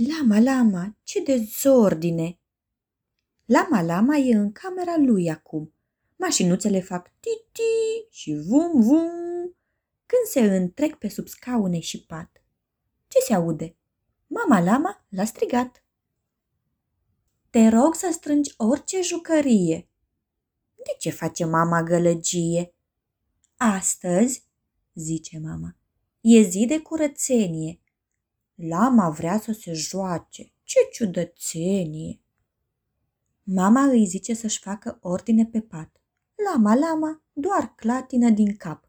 Lama, lama, ce dezordine! Lama, lama e în camera lui acum. Mașinuțele fac titi și vum, vum când se întrec pe sub scaune și pat. Ce se aude? Mama lama l-a strigat. Te rog să strângi orice jucărie. De ce face mama gălăgie? Astăzi, zice mama, e zi de curățenie. Lama vrea să se joace. Ce ciudățenie! Mama îi zice să-și facă ordine pe pat. Lama, lama, doar clatină din cap.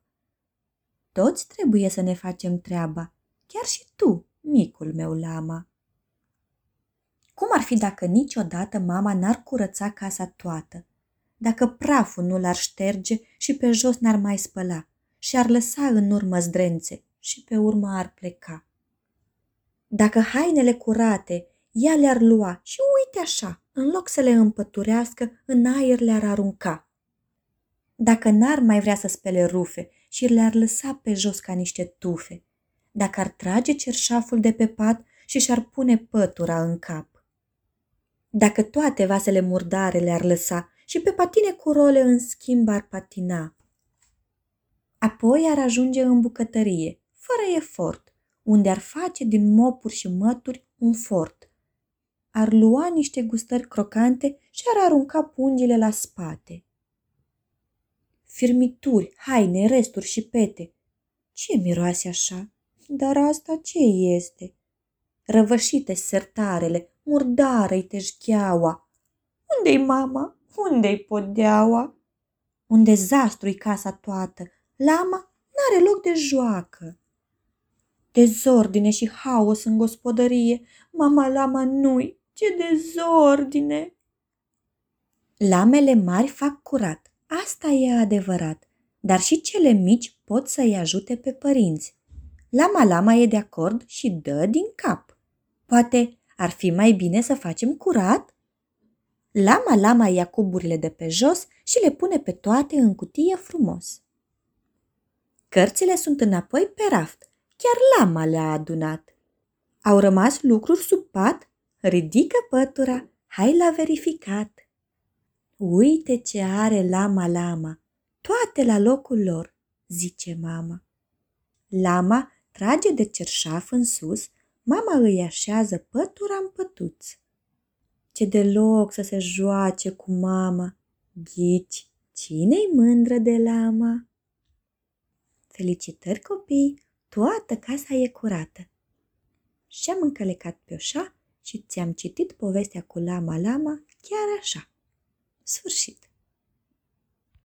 Toți trebuie să ne facem treaba, chiar și tu, micul meu lama. Cum ar fi dacă niciodată mama n-ar curăța casa toată? Dacă praful nu l-ar șterge și pe jos n-ar mai spăla și ar lăsa în urmă zdrențe și pe urmă ar pleca. Dacă hainele curate ea le-ar lua și uite așa, în loc să le împăturească, în aer le-ar arunca. Dacă n-ar mai vrea să spele rufe și le-ar lăsa pe jos ca niște tufe, dacă ar trage cerșaful de pe pat și și-ar pune pătura în cap. Dacă toate vasele murdare le-ar lăsa și pe patine cu role în schimb ar patina. Apoi ar ajunge în bucătărie, fără efort, unde ar face din mopuri și mături un fort. Ar lua niște gustări crocante și ar arunca pungile la spate. Firmituri, haine, resturi și pete. Ce miroase așa? Dar asta ce este? Răvășite sertarele, murdară-i teșcheaua. Unde-i mama? Unde-i podeaua? Un dezastru-i casa toată. Lama n-are loc de joacă. Dezordine și haos în gospodărie. Mama lama nu-i. Ce dezordine! Lamele mari fac curat. Asta e adevărat. Dar și cele mici pot să-i ajute pe părinți. Lama Lama e de acord și dă din cap. Poate ar fi mai bine să facem curat? Lama Lama ia cuburile de pe jos și le pune pe toate în cutie frumos. Cărțile sunt înapoi pe raft. Chiar lama le-a adunat. Au rămas lucruri sub pat? Ridică pătura, hai la verificat. Uite ce are lama lama, toate la locul lor, zice mama. Lama trage de cerșaf în sus, mama îi așează pătura în pătuț. Ce deloc să se joace cu mama. Ghici, cine-i mândră de lama? Felicitări copii, toată casa e curată. Și-am încălecat pe oșa și ți-am citit povestea cu lama lama chiar așa. Sfârșit.